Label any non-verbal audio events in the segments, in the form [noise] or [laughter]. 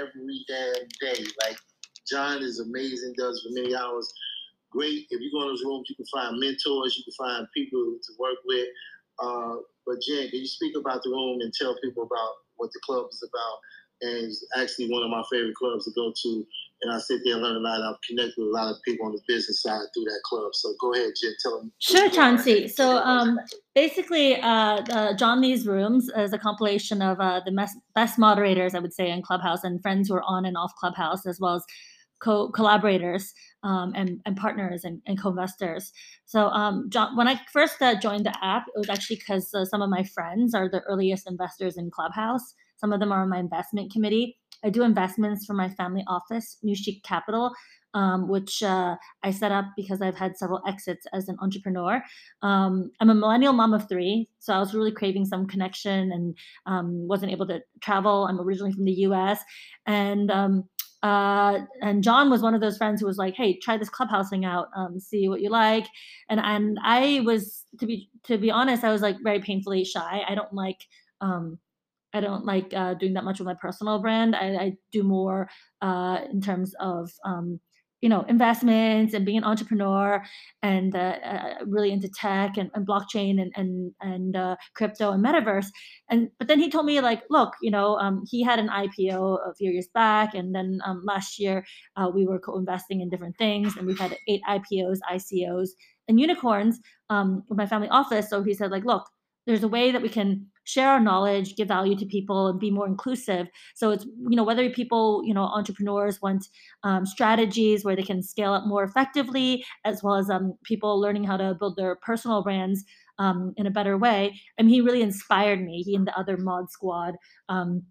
every damn day. Like John is amazing, does for many hours. Great. If you go in those rooms, you can find mentors, you can find people to work with. Uh, but Jen, can you speak about the room and tell people about what the club is about? And it's actually one of my favorite clubs to go to. And I sit there and learn a lot. I've connected with a lot of people on the business side through that club. So go ahead, Jen, tell them. Sure, Chauncey. So um, basically, uh, uh, John Lee's Rooms is a compilation of uh, the best, best moderators, I would say, in Clubhouse and friends who are on and off Clubhouse, as well as co- collaborators um, and, and partners and, and co-investors. So um, John, when I first uh, joined the app, it was actually because uh, some of my friends are the earliest investors in Clubhouse. Some of them are on my investment committee. I do investments for my family office, New Chic Capital, um, which uh, I set up because I've had several exits as an entrepreneur. Um, I'm a millennial mom of three, so I was really craving some connection and um, wasn't able to travel. I'm originally from the US. And um, uh, and John was one of those friends who was like, "Hey, try this clubhouse thing out, um, see what you like." And and I was to be to be honest, I was like very painfully shy. I don't like um, I don't like uh, doing that much with my personal brand. I, I do more uh, in terms of um, you know investments and being an entrepreneur and uh, uh, really into tech and, and blockchain and and and uh, crypto and metaverse and but then he told me like look you know um, he had an ipo a few years back and then um, last year uh, we were co-investing in different things and we've had eight ipos icos and unicorns um, with my family office so he said like look there's a way that we can share our knowledge give value to people and be more inclusive. So it's you know whether people you know entrepreneurs want um, strategies where they can scale up more effectively as well as um, people learning how to build their personal brands um, in a better way. I mean, he really inspired me. He and the other mod squad um,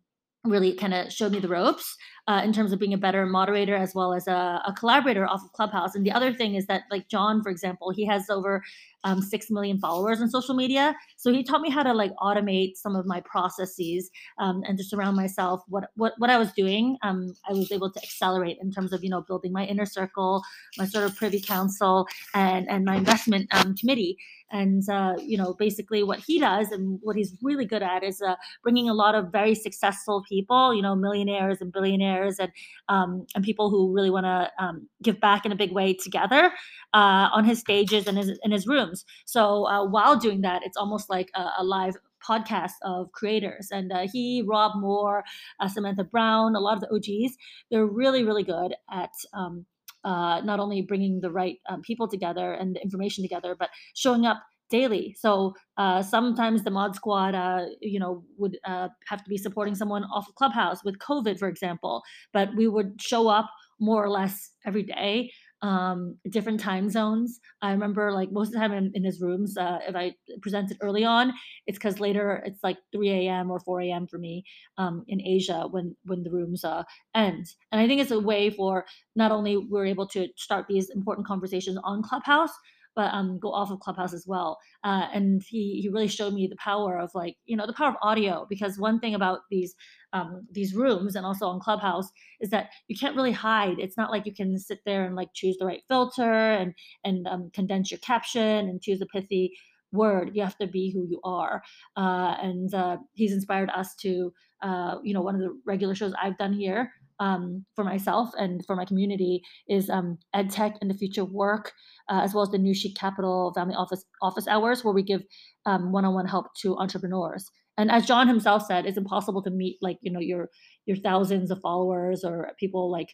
really kind of showed me the ropes uh, in terms of being a better moderator as well as a, a, collaborator off of clubhouse. And the other thing is that like john for example he has over um, 6 million followers on social media. So he taught me how to like automate some of my processes um, and to surround myself. What what, what i was doing um, i was able to accelerate in terms of you know building my inner circle my sort of privy council and and my investment um, committee. And uh, you know basically what he does and what he's really good at is uh, bringing a lot of very successful people you know millionaires and billionaires and um, and people who really want to um, give back in a big way together uh, on his stages and his in his rooms so uh, while doing that it's almost like a, a live podcast of creators. And uh, he, Rob Moore, uh, Samantha Brown, a lot of the OGs, they're really, really good at um, uh, not only bringing the right um, people together and the information together, but showing up daily. So uh, sometimes the mod squad, uh, you know, would uh, have to be supporting someone off of Clubhouse with COVID, for example. But we would show up more or less every day um, different time zones. I remember like most of the time in, in his rooms, uh, if I presented early on, it's because later it's like 3 a.m. or 4 a.m. for me um, in Asia when when the rooms uh, end. And I think it's a way for not only we're able to start these important conversations on Clubhouse, but um, go off of Clubhouse as well. Uh, and he he really showed me the power of like you know the power of audio because one thing about these um, these rooms and also on Clubhouse is that you can't really hide. It's not like you can sit there and like choose the right filter and and um, condense your caption and choose a pithy word. You have to be who you are. Uh, and uh, he's inspired us to, uh, you know, one of the regular shows I've done here um, for myself and for my community is um, EdTech and the Future Work, uh, as well as the New Chic Capital Family Office Office Hours, where we give um, one-on-one help to entrepreneurs. And as John himself said, it's impossible to meet like you know your your thousands of followers or people like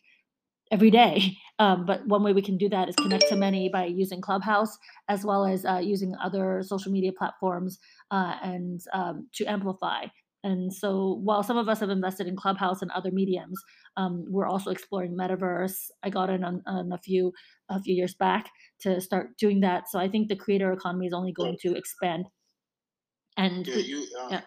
every day. [laughs] Um, but one way we can do that is connect to many by using Clubhouse as well as uh, using other social media platforms uh, and um, to amplify. And so while some of us have invested in Clubhouse and other mediums, um, we're also exploring metaverse. I got in on, on, a few a few years back to start doing that. So I think the creator economy is only going to expand. And yeah, you, uh, yeah.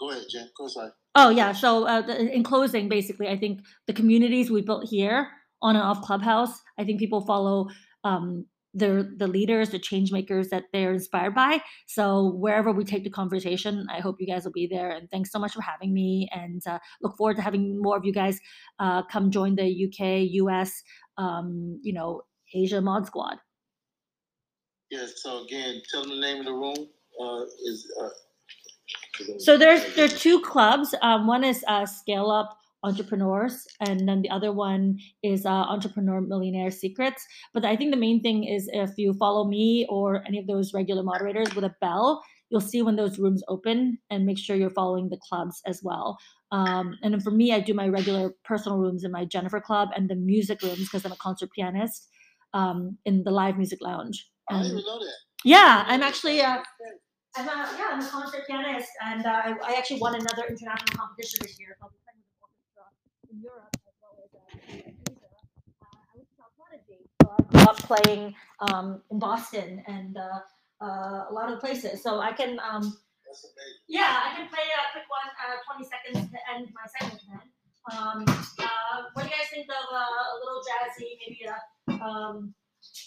Go ahead, Jen. Go ahead. Oh yeah. So uh, in closing, basically, I think the communities we built here on and off Clubhouse, I think people follow um, the the leaders, the change makers that they're inspired by. So wherever we take the conversation, I hope you guys will be there. And thanks so much for having me. And uh, look forward to having more of you guys uh, come join the UK, US, um, you know, Asia Mod Squad. Yes. So again, tell them the name of the room. Uh, is uh, so there's there are two clubs. Um, one is uh, Scale Up entrepreneurs, and then the other one is uh, Entrepreneur Millionaire Secrets. But I think the main thing is if you follow me or any of those regular moderators with a bell, you'll see when those rooms open and make sure you're following the clubs as well. Um, and then for me, I do my regular personal rooms in my Jennifer Club and the music rooms because I'm a concert pianist um, in the live music lounge. I didn't know that. yeah, I'm actually uh, I'm a, yeah, I'm a concert pianist, and uh, I, I actually won another international competition this year. So I'll be playing with an orchestra in Europe as well as uh, in Asia. Uh, I was Child Prodigy, so I grew up playing um, in Boston and uh, uh, a lot of places. So I can, um, yeah, I can play a quick one, uh, 20 seconds to end my segment then. Um, uh, what do you guys think of uh, a little jazzy, maybe a, um,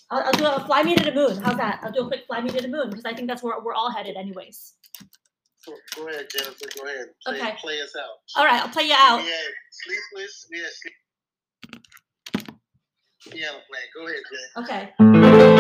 I'll, I'll do a fly me to the moon. How's that? I'll do a quick fly me to the moon because I think that's where we're all headed anyways. Go, ahead, Jennifer. Go ahead. Play, Okay. play us out. All right, I'll play you out. Had sleepless. Had sleep. Piano playing. Go ahead, Jay. Okay.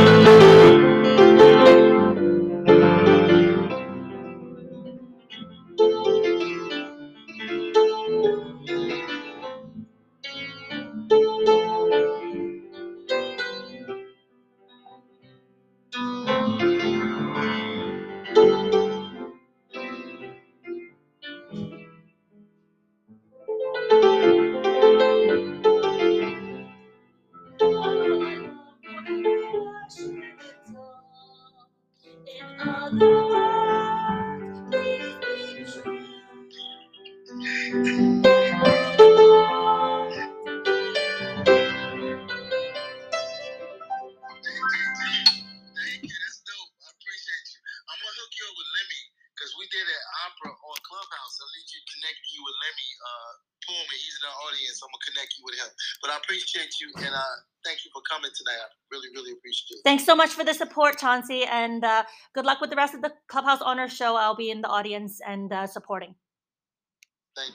The audience. I'm gonna connect you with him. But I appreciate you and uh, thank you for coming tonight. I really, really appreciate it. Thanks so much for the support, Chauncey, and uh, good luck with the rest of the Clubhouse Honors show. I'll be in the audience and uh, supporting.